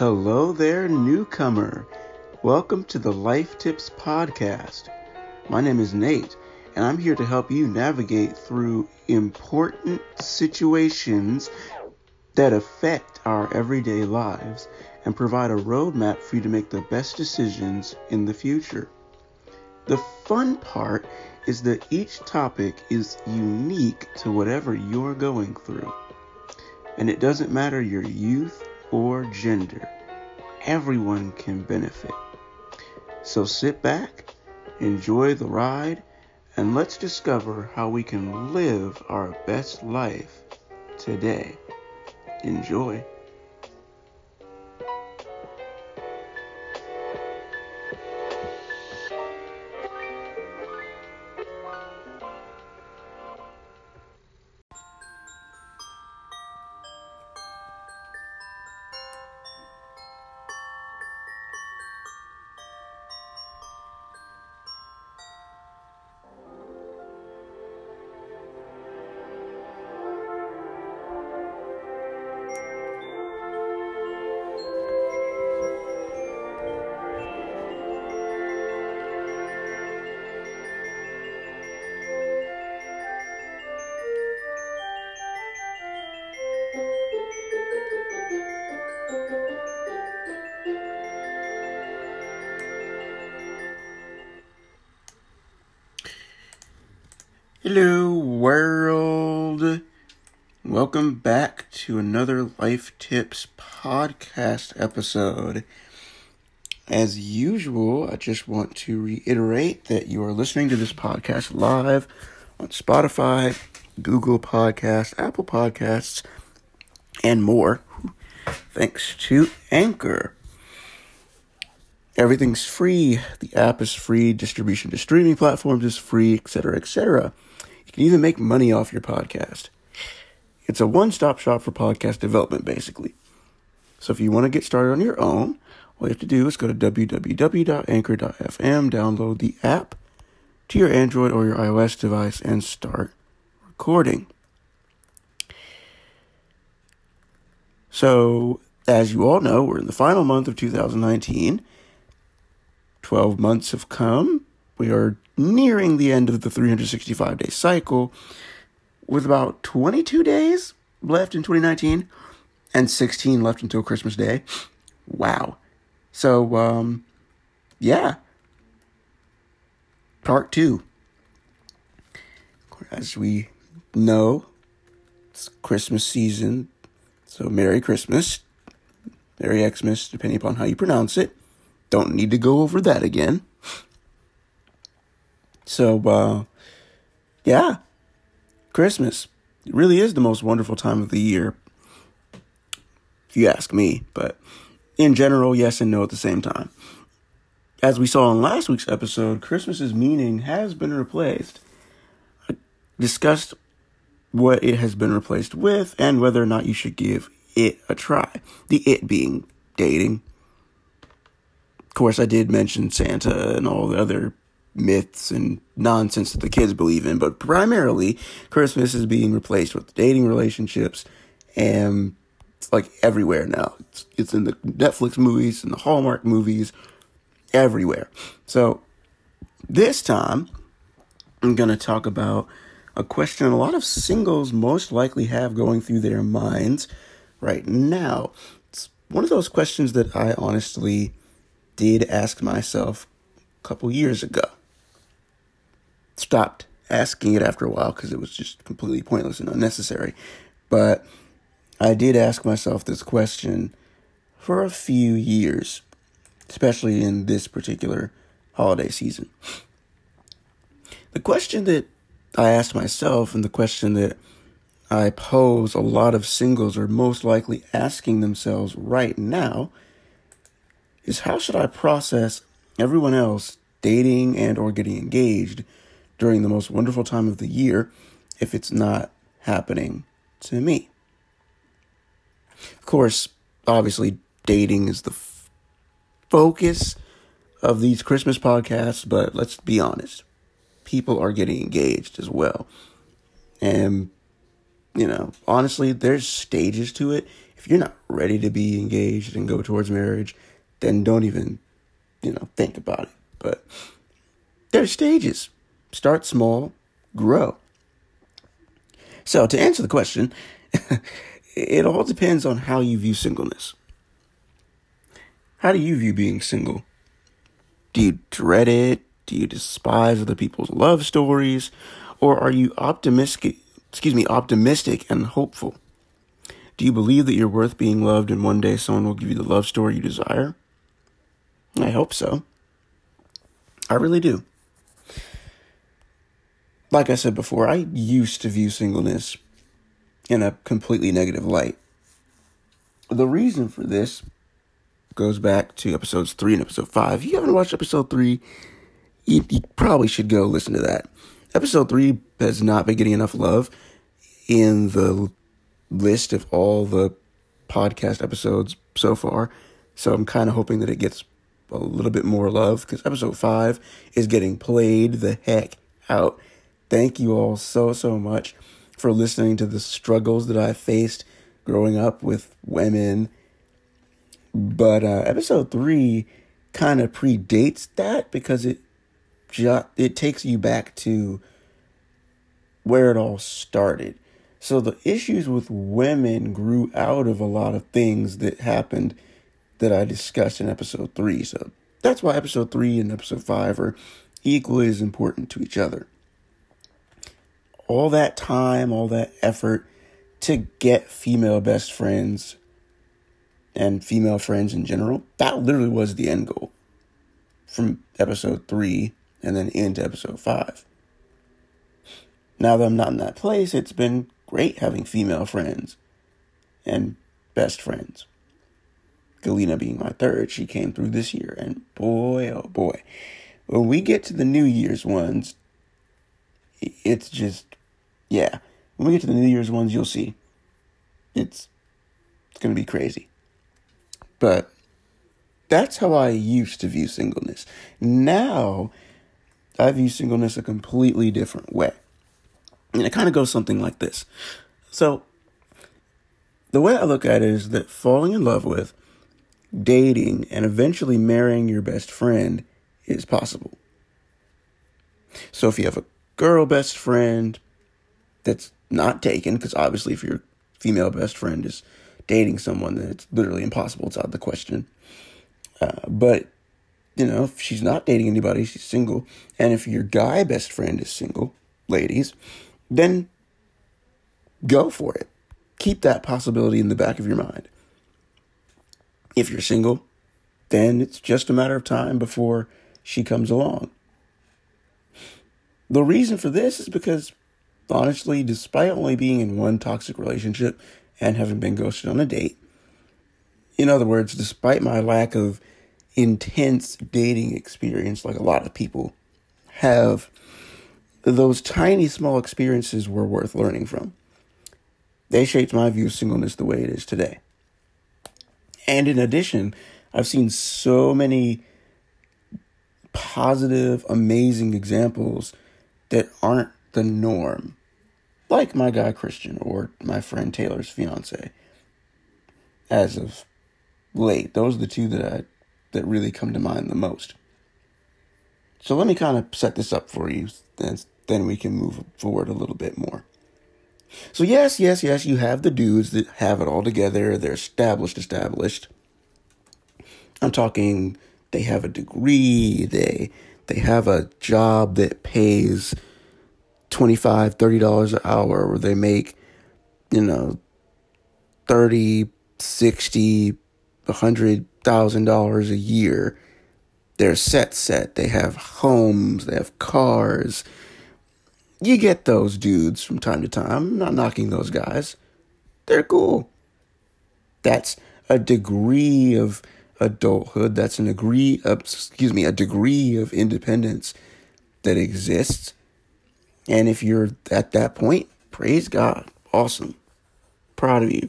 Hello there, newcomer. Welcome to the Life Tips Podcast. My name is Nate, and I'm here to help you navigate through important situations that affect our everyday lives and provide a roadmap for you to make the best decisions in the future. The fun part is that each topic is unique to whatever you're going through. And it doesn't matter your youth or gender, everyone can benefit. So sit back, enjoy the ride, and let's discover how we can live our best life today. Enjoy. Hello, world. Welcome back to another Life Tips podcast episode. As usual, I just want to reiterate that you are listening to this podcast live on Spotify, Google Podcasts, Apple Podcasts, and more. Thanks to Anchor. Everything's free. The app is free. Distribution to streaming platforms is free, etc., etc. You can even make money off your podcast. It's a one stop shop for podcast development, basically. So if you want to get started on your own, all you have to do is go to www.anchor.fm, download the app to your Android or your iOS device, and start recording. So, as you all know, we're in the final month of 2019. 12 months have come. We are nearing the end of the 365 day cycle with about 22 days left in 2019 and 16 left until Christmas Day. Wow. So, um, yeah. Part two. As we know, it's Christmas season. So, Merry Christmas. Merry Xmas, depending upon how you pronounce it. Don't need to go over that again. So, uh, yeah, Christmas really is the most wonderful time of the year, if you ask me. But in general, yes and no at the same time. As we saw in last week's episode, Christmas's meaning has been replaced. I discussed what it has been replaced with and whether or not you should give it a try. The it being dating. Of course, I did mention Santa and all the other myths and nonsense that the kids believe in, but primarily Christmas is being replaced with dating relationships and it's like everywhere now. It's, it's in the Netflix movies and the Hallmark movies, everywhere. So this time I'm going to talk about a question a lot of singles most likely have going through their minds right now. It's one of those questions that I honestly did ask myself a couple years ago stopped asking it after a while because it was just completely pointless and unnecessary. But I did ask myself this question for a few years, especially in this particular holiday season. The question that I asked myself, and the question that I pose a lot of singles are most likely asking themselves right now is how should I process everyone else dating and or getting engaged during the most wonderful time of the year if it's not happening to me. Of course, obviously, dating is the f- focus of these Christmas podcasts, but let's be honest. People are getting engaged as well. And, you know, honestly, there's stages to it. if you're not ready to be engaged and go towards marriage, then don't even, you know, think about it. But there's stages. Start small, grow. So, to answer the question, it all depends on how you view singleness. How do you view being single? Do you dread it? Do you despise other people's love stories? Or are you optimistic, excuse me, optimistic and hopeful? Do you believe that you're worth being loved and one day someone will give you the love story you desire? I hope so. I really do. Like I said before, I used to view singleness in a completely negative light. The reason for this goes back to episodes three and episode five. If you haven't watched episode three, you, you probably should go listen to that. Episode three has not been getting enough love in the list of all the podcast episodes so far. So I'm kind of hoping that it gets a little bit more love because episode five is getting played the heck out. Thank you all so, so much for listening to the struggles that I faced growing up with women. But uh, episode three kind of predates that because it it takes you back to where it all started. So the issues with women grew out of a lot of things that happened that I discussed in episode three. So that's why episode three and episode five are equally as important to each other. All that time, all that effort to get female best friends and female friends in general, that literally was the end goal from episode three and then into episode five. Now that I'm not in that place, it's been great having female friends and best friends. Galena being my third, she came through this year, and boy, oh boy, when we get to the New Year's ones, it's just, yeah. When we get to the New Year's ones, you'll see. It's, it's gonna be crazy. But that's how I used to view singleness. Now, I view singleness a completely different way. And it kind of goes something like this. So, the way I look at it is that falling in love with, dating, and eventually marrying your best friend is possible. So, if you have a girl best friend that's not taken, because obviously, if your female best friend is dating someone, then it's literally impossible. It's out of the question. Uh, but, you know, if she's not dating anybody, she's single. And if your guy best friend is single, ladies, then go for it. Keep that possibility in the back of your mind. If you're single, then it's just a matter of time before she comes along. The reason for this is because, honestly, despite only being in one toxic relationship and having been ghosted on a date, in other words, despite my lack of intense dating experience, like a lot of people have, those tiny small experiences were worth learning from. They shaped my view of singleness the way it is today. And in addition, I've seen so many positive, amazing examples that aren't the norm. Like my guy Christian or my friend Taylor's fiance. As of late, those are the two that I that really come to mind the most. So let me kind of set this up for you, and then we can move forward a little bit more. So yes, yes, yes, you have the dudes that have it all together. They're established, established. I'm talking they have a degree, they they have a job that pays 25 30 dollars an hour or they make you know 30 60 100 thousand dollars a year. They're set set. They have homes. They have cars. You get those dudes from time to time. I'm not knocking those guys. They're cool. That's a degree of adulthood. That's an degree of, excuse me, a degree of independence that exists. And if you're at that point, praise God. Awesome. Proud of you.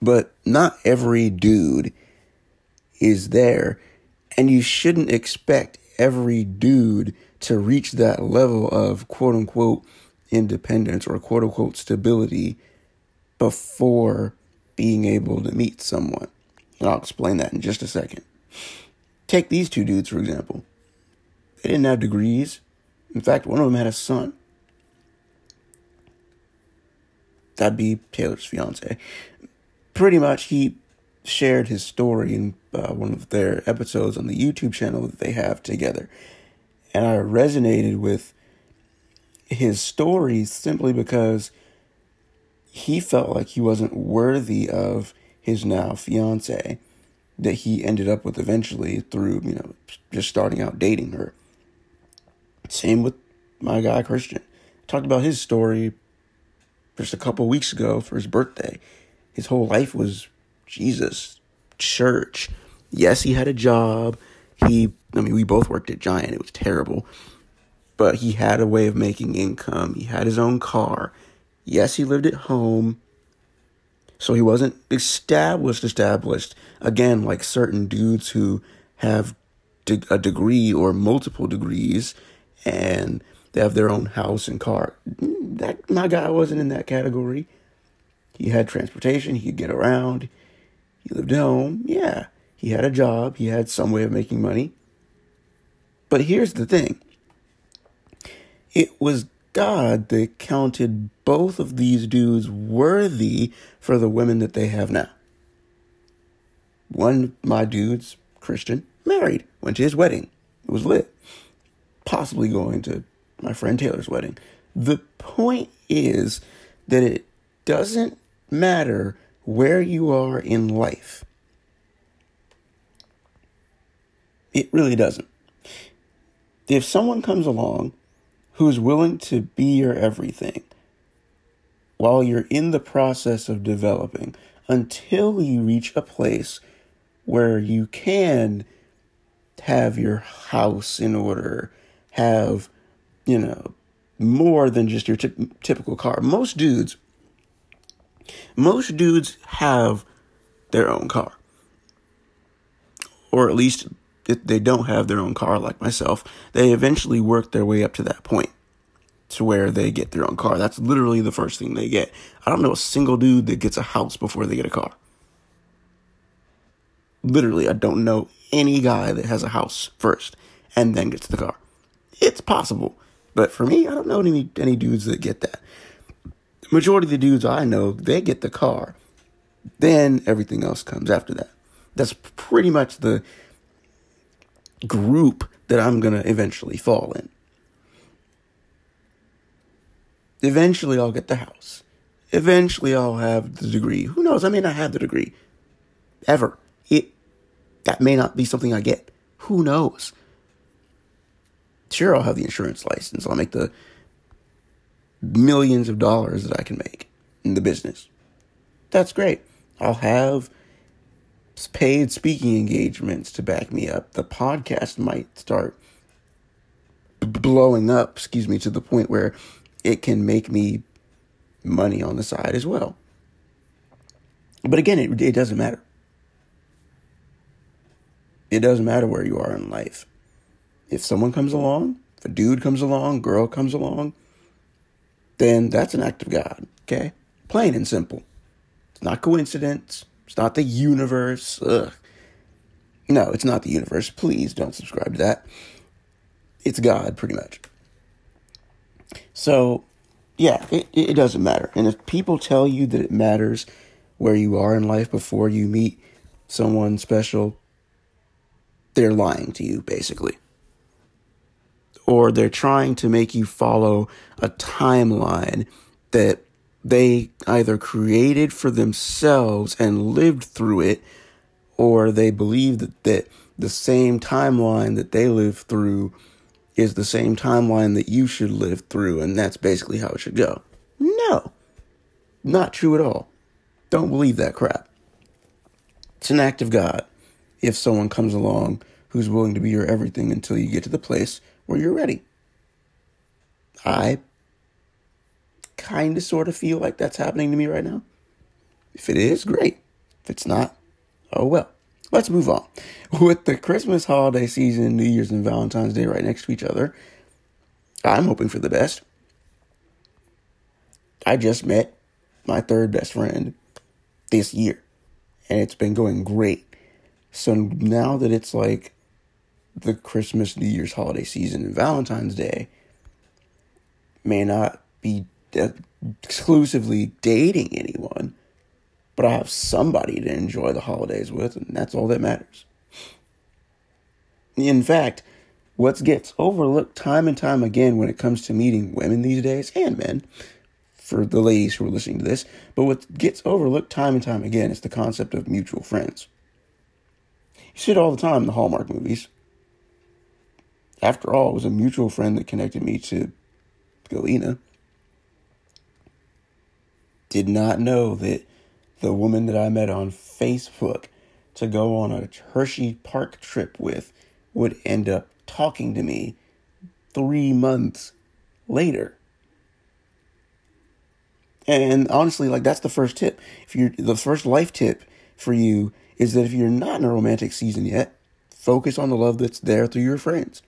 But not every dude is there. And you shouldn't expect every dude to reach that level of quote unquote independence or quote unquote stability before being able to meet someone. And I'll explain that in just a second. Take these two dudes, for example. They didn't have degrees. In fact, one of them had a son. That'd be Taylor's fiance. Pretty much, he shared his story in uh, one of their episodes on the YouTube channel that they have together. And I resonated with his story simply because he felt like he wasn't worthy of his now fiance that he ended up with eventually through, you know, just starting out dating her. Same with my guy Christian. talked about his story just a couple weeks ago for his birthday. His whole life was Jesus, church. Yes, he had a job. He, I mean, we both worked at Giant. It was terrible. But he had a way of making income. He had his own car. Yes, he lived at home. So he wasn't established, established. Again, like certain dudes who have a degree or multiple degrees and they have their own house and car. That my guy wasn't in that category. He had transportation, he could get around. He lived at home. Yeah, he had a job, he had some way of making money. But here's the thing. It was God that counted both of these dudes worthy for the women that they have now. One, my dude's Christian, married, went to his wedding. It was lit. Possibly going to my friend Taylor's wedding. The point is that it doesn't matter where you are in life. It really doesn't. If someone comes along who's willing to be your everything while you're in the process of developing until you reach a place where you can have your house in order, have you know, more than just your t- typical car. Most dudes, most dudes have their own car. Or at least if they don't have their own car, like myself, they eventually work their way up to that point to where they get their own car. That's literally the first thing they get. I don't know a single dude that gets a house before they get a car. Literally, I don't know any guy that has a house first and then gets the car. It's possible. But for me, I don't know any any dudes that get that. The majority of the dudes I know, they get the car. Then everything else comes after that. That's pretty much the group that I'm going to eventually fall in. Eventually, I'll get the house. Eventually, I'll have the degree. Who knows? I may not have the degree ever. It that may not be something I get. Who knows? Sure, I'll have the insurance license. I'll make the millions of dollars that I can make in the business. That's great. I'll have paid speaking engagements to back me up. The podcast might start b- blowing up, excuse me, to the point where it can make me money on the side as well. But again, it, it doesn't matter. It doesn't matter where you are in life if someone comes along, if a dude comes along, girl comes along, then that's an act of God, okay? Plain and simple. It's not coincidence. It's not the universe. Ugh. No, it's not the universe. Please don't subscribe to that. It's God, pretty much. So, yeah, it, it doesn't matter. And if people tell you that it matters where you are in life before you meet someone special, they're lying to you, basically or they're trying to make you follow a timeline that they either created for themselves and lived through it, or they believe that, that the same timeline that they live through is the same timeline that you should live through, and that's basically how it should go. No, not true at all. Don't believe that crap. It's an act of God if someone comes along who's willing to be your everything until you get to the place where you're ready. I kind of sort of feel like that's happening to me right now. If it is, great. If it's not, oh well. Let's move on. With the Christmas holiday season, New Year's, and Valentine's Day right next to each other, I'm hoping for the best. I just met my third best friend this year. And it's been going great. So now that it's like the Christmas, New Year's holiday season, and Valentine's Day may not be exclusively dating anyone, but I have somebody to enjoy the holidays with, and that's all that matters. In fact, what gets overlooked time and time again when it comes to meeting women these days and men, for the ladies who are listening to this, but what gets overlooked time and time again is the concept of mutual friends. You see it all the time in the Hallmark movies. After all, it was a mutual friend that connected me to Galena. Did not know that the woman that I met on Facebook to go on a Hershey Park trip with would end up talking to me three months later. And honestly, like that's the first tip. If you're the first life tip for you is that if you're not in a romantic season yet, focus on the love that's there through your friends.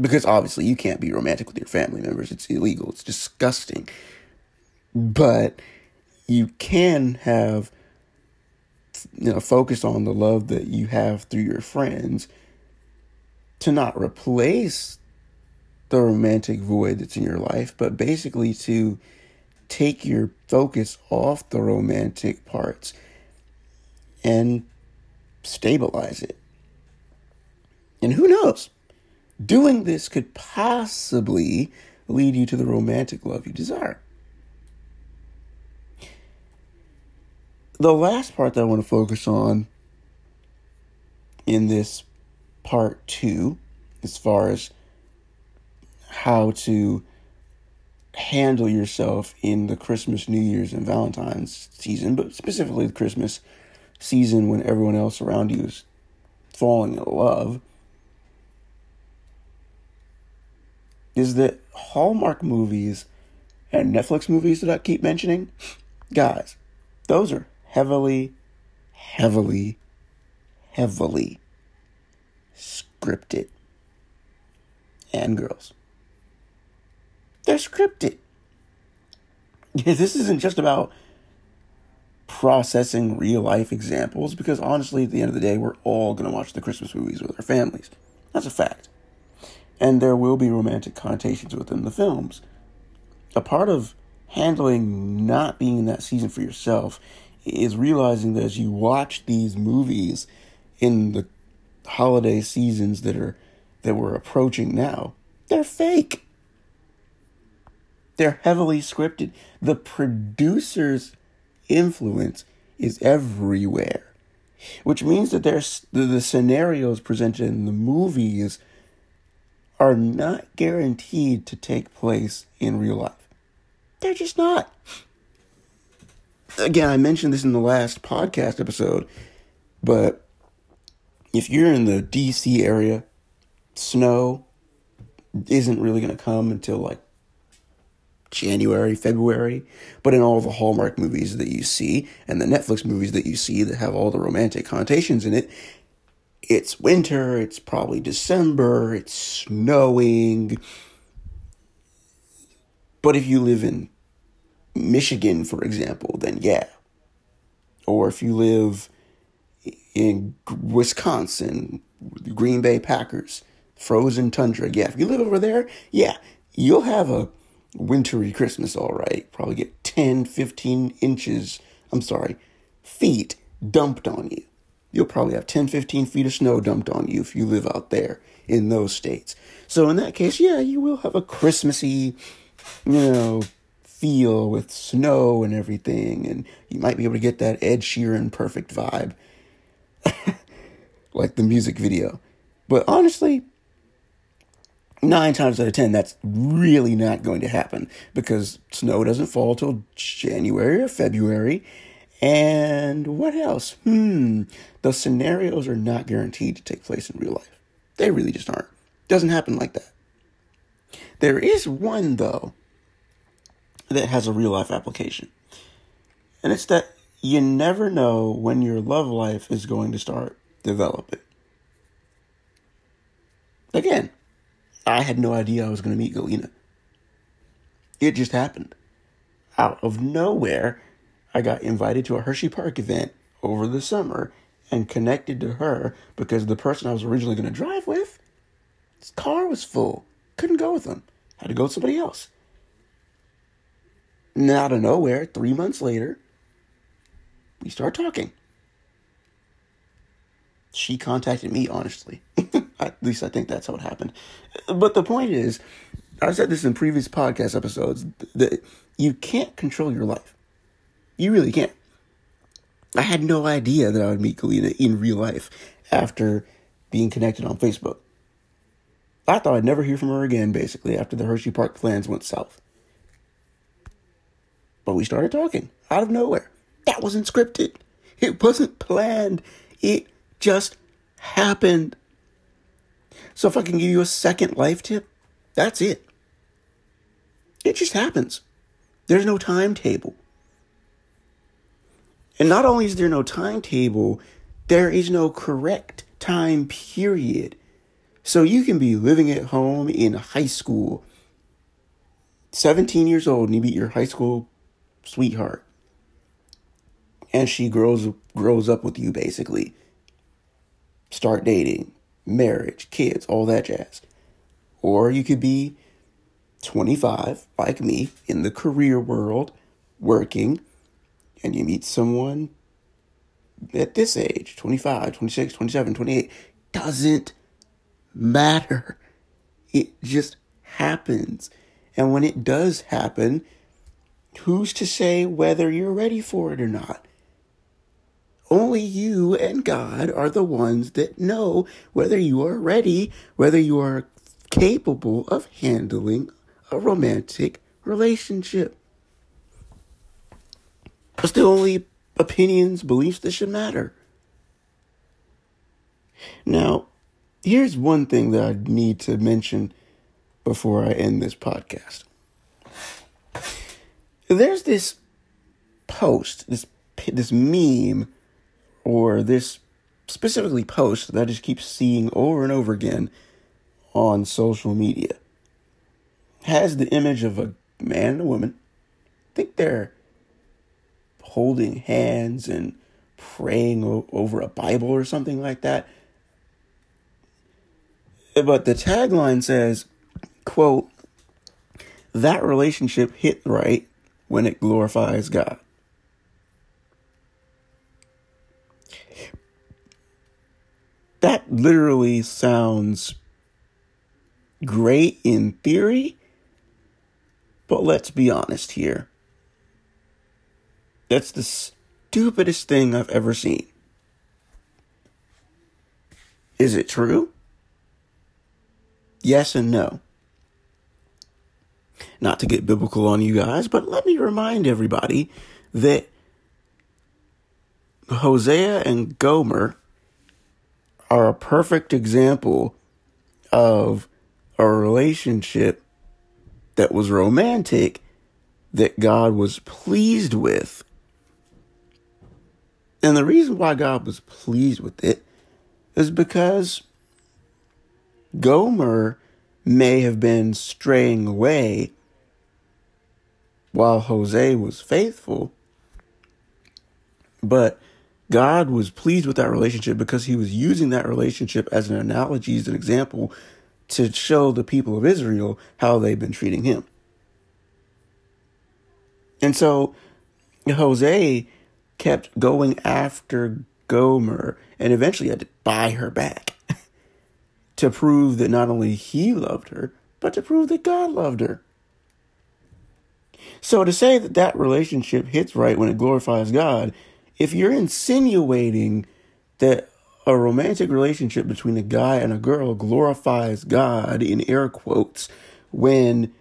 Because obviously you can't be romantic with your family members. It's illegal. It's disgusting. But you can have you know focus on the love that you have through your friends to not replace the romantic void that's in your life, but basically to take your focus off the romantic parts and stabilize it. And who knows? Doing this could possibly lead you to the romantic love you desire. The last part that I want to focus on in this part two as far as how to handle yourself in the Christmas, New Year's, and Valentine's season, but specifically the Christmas season when everyone else around you is falling in love, is that Hallmark movies and Netflix movies that I keep mentioning, guys, those are heavily, heavily, heavily scripted. And girls. They're scripted. This isn't just about processing real life examples because honestly, at the end of the day, we're all going to watch the Christmas movies with our families. That's a fact. And there will be romantic connotations within the films. A part of handling not being in that season for yourself is realizing that as you watch these movies in the holiday seasons that are that we're approaching now, they're fake. They're heavily scripted. The producer's influence is everywhere, which means that there's the, the scenarios presented in the movies are not guaranteed to take place in real life. They're just not. Again, I mentioned this in the last podcast episode, but if you're in the DC area, snow isn't really going to come until like January, February. But in all the Hallmark movies that you see and the Netflix movies that you see that have all the romantic connotations in it, it's winter, it's probably December, it's snowing. But if you live in Michigan, for example, then yeah. Or if you live in Wisconsin, Green Bay Packers, frozen tundra. Yeah, if you live over there, yeah, you'll have a wintry Christmas, all right. Probably get 10, 15 inches, I'm sorry, feet dumped on you. You'll probably have 10, 15 feet of snow dumped on you if you live out there in those states. So in that case, yeah, you will have a Christmassy, you know, feel with snow and everything, and you might be able to get that Ed Sheeran perfect vibe like the music video. But honestly, nine times out of ten, that's really not going to happen because snow doesn't fall till January or February. And what else? Hmm, the scenarios are not guaranteed to take place in real life. They really just aren't. Doesn't happen like that. There is one, though, that has a real life application. And it's that you never know when your love life is going to start developing. Again, I had no idea I was going to meet Galena. It just happened. out of nowhere, I got invited to a Hershey Park event over the summer and connected to her because the person I was originally going to drive with, his car was full. Couldn't go with him. Had to go with somebody else. And out of nowhere, three months later, we start talking. She contacted me, honestly. At least I think that's how it happened. But the point is, I've said this in previous podcast episodes that you can't control your life. You really can't. I had no idea that I would meet Kalina in real life after being connected on Facebook. I thought I'd never hear from her again, basically, after the Hershey Park plans went south. But we started talking out of nowhere. That wasn't scripted. It wasn't planned. It just happened. So if I can give you a second life tip, that's it. It just happens. There's no timetable. And not only is there no timetable, there is no correct time period. So you can be living at home in high school, 17 years old, and you meet your high school sweetheart. And she grows grows up with you basically. Start dating, marriage, kids, all that jazz. Or you could be 25, like me, in the career world, working, and you meet someone at this age 25, 26, 27, 28. Doesn't matter. It just happens. And when it does happen, who's to say whether you're ready for it or not? Only you and God are the ones that know whether you are ready, whether you are capable of handling a romantic relationship. It's the only opinions, beliefs that should matter. Now, here's one thing that I need to mention before I end this podcast. There's this post, this this meme, or this specifically post that I just keep seeing over and over again on social media. Has the image of a man and a woman. I think they're holding hands and praying o- over a Bible or something like that. But the tagline says, quote, that relationship hit right when it glorifies God. That literally sounds great in theory, but let's be honest here. That's the stupidest thing I've ever seen. Is it true? Yes and no. Not to get biblical on you guys, but let me remind everybody that Hosea and Gomer are a perfect example of a relationship that was romantic that God was pleased with and the reason why God was pleased with it is because Gomer may have been straying away while Hosea was faithful, but God was pleased with that relationship because he was using that relationship as an analogy, as an example to show the people of Israel how they've been treating him. And so Hosea kept going after Gomer and eventually had to buy her back to prove that not only he loved her, but to prove that God loved her. So to say that that relationship hits right when it glorifies God, if you're insinuating that a romantic relationship between a guy and a girl glorifies God in air quotes when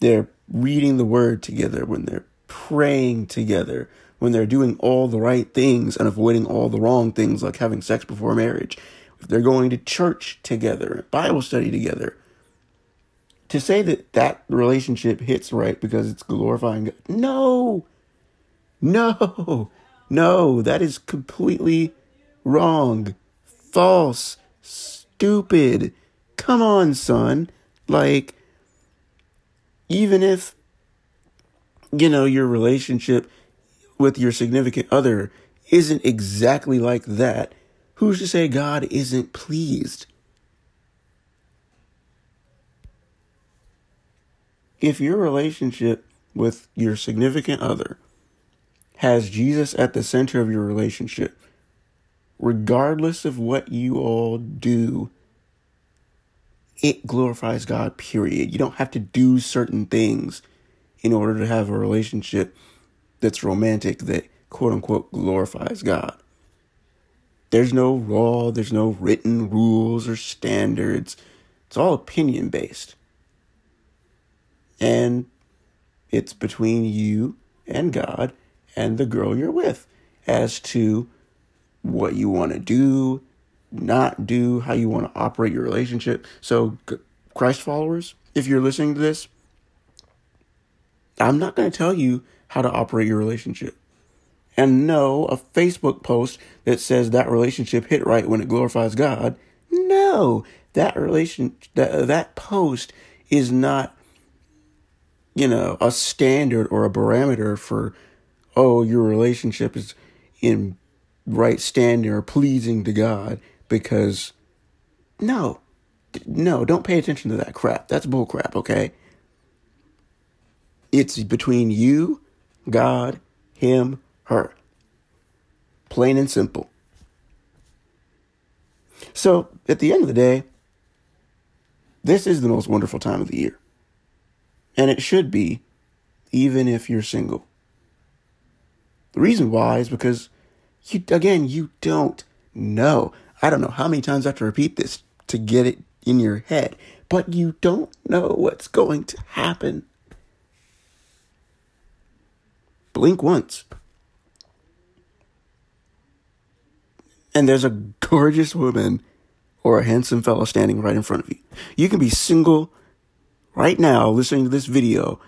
they're reading the word together, when they're praying together, when they're doing all the right things and avoiding all the wrong things like having sex before marriage, if they're going to church together, Bible study together, to say that that relationship hits right because it's glorifying God, no, no, no, that is completely wrong, false, stupid. Come on, son. Like, even if you know, your relationship with your significant other isn't exactly like that, who's to say God isn't pleased? If your relationship with your significant other has Jesus at the center of your relationship, regardless of what you all do, it glorifies God, period. You don't have to do certain things in order to have a relationship that's romantic that quote unquote glorifies God. There's no law, there's no written rules or standards. It's all opinion based. And it's between you and God and the girl you're with as to what you want to do, not do, how you want to operate your relationship. So, Christ followers, if you're listening to this, I'm not going to tell you how to operate your relationship. And no, a Facebook post that says that relationship hit right when it glorifies God. No, that relation that that post is not you know, a standard or a barometer for oh, your relationship is in right standing or pleasing to God because no. No, don't pay attention to that crap. That's bull crap, okay? It's between you, God, him, her. Plain and simple. So, at the end of the day, this is the most wonderful time of the year. And it should be, even if you're single. The reason why is because you, again, you don't know. I don't know how many times I have to repeat this to get it in your head, but you don't know what's going to happen. Blink once. And there's a gorgeous woman or a handsome fellow standing right in front of you. You can be single right now listening to this video,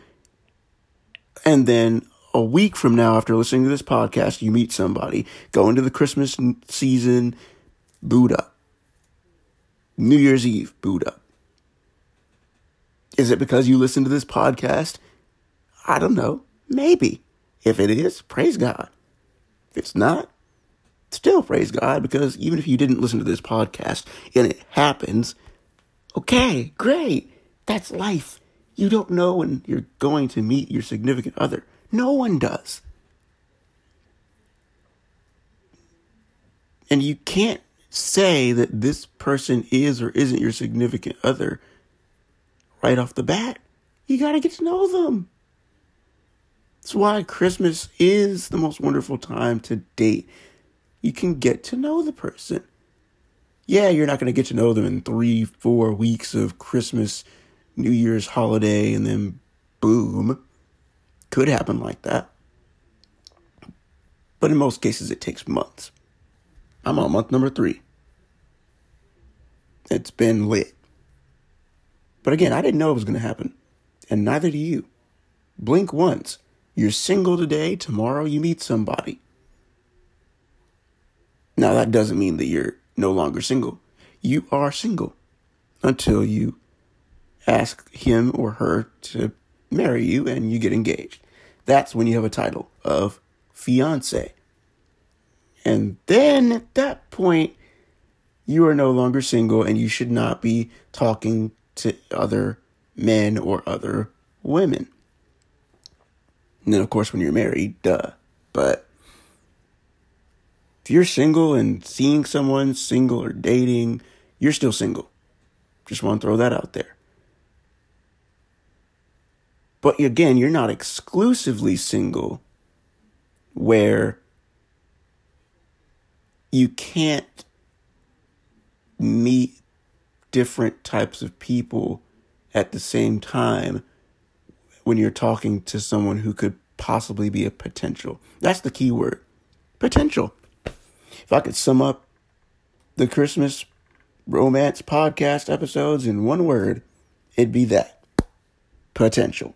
and then a week from now, after listening to this podcast, you meet somebody, go into the Christmas season, boot up. New Year's Eve, boot up. Is it because you listen to this podcast? I don't know. Maybe. If it is, praise God. If it's not, still praise God because even if you didn't listen to this podcast and it happens, okay, great. That's life. You don't know when you're going to meet your significant other. No one does. And you can't say that this person is or isn't your significant other right off the bat. You got to get to know them. That's why Christmas is the most wonderful time to date. You can get to know the person. Yeah, you're not going to get to know them in three, four weeks of Christmas New Year's holiday and then boom. Could happen like that. But in most cases, it takes months. I'm on month number three. It's been lit. But again, I didn't know it was going to happen. And neither do you. Blink once. You're single today, tomorrow you meet somebody. Now, that doesn't mean that you're no longer single. You are single until you ask him or her to marry you and you get engaged. That's when you have a title of fiance. And then at that point, you are no longer single and you should not be talking to other men or other women. And then, of course, when you're married, duh. But if you're single and seeing someone single or dating, you're still single. Just want to throw that out there. But again, you're not exclusively single where you can't meet different types of people at the same time when you're talking to someone who could possibly be a potential. That's the key word potential. If I could sum up the Christmas romance podcast episodes in one word, it'd be that potential.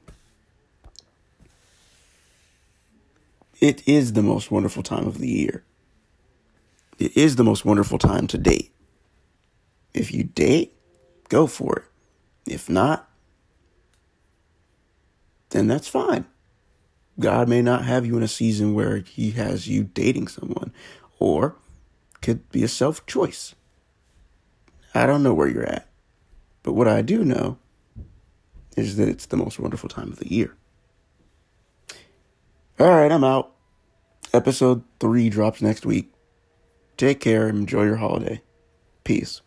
It is the most wonderful time of the year. It is the most wonderful time to date. If you date, go for it. If not, then that's fine. God may not have you in a season where He has you dating someone, or could be a self choice. I don't know where you're at, but what I do know is that it's the most wonderful time of the year. All right, I'm out. Episode 3 drops next week. Take care and enjoy your holiday. Peace.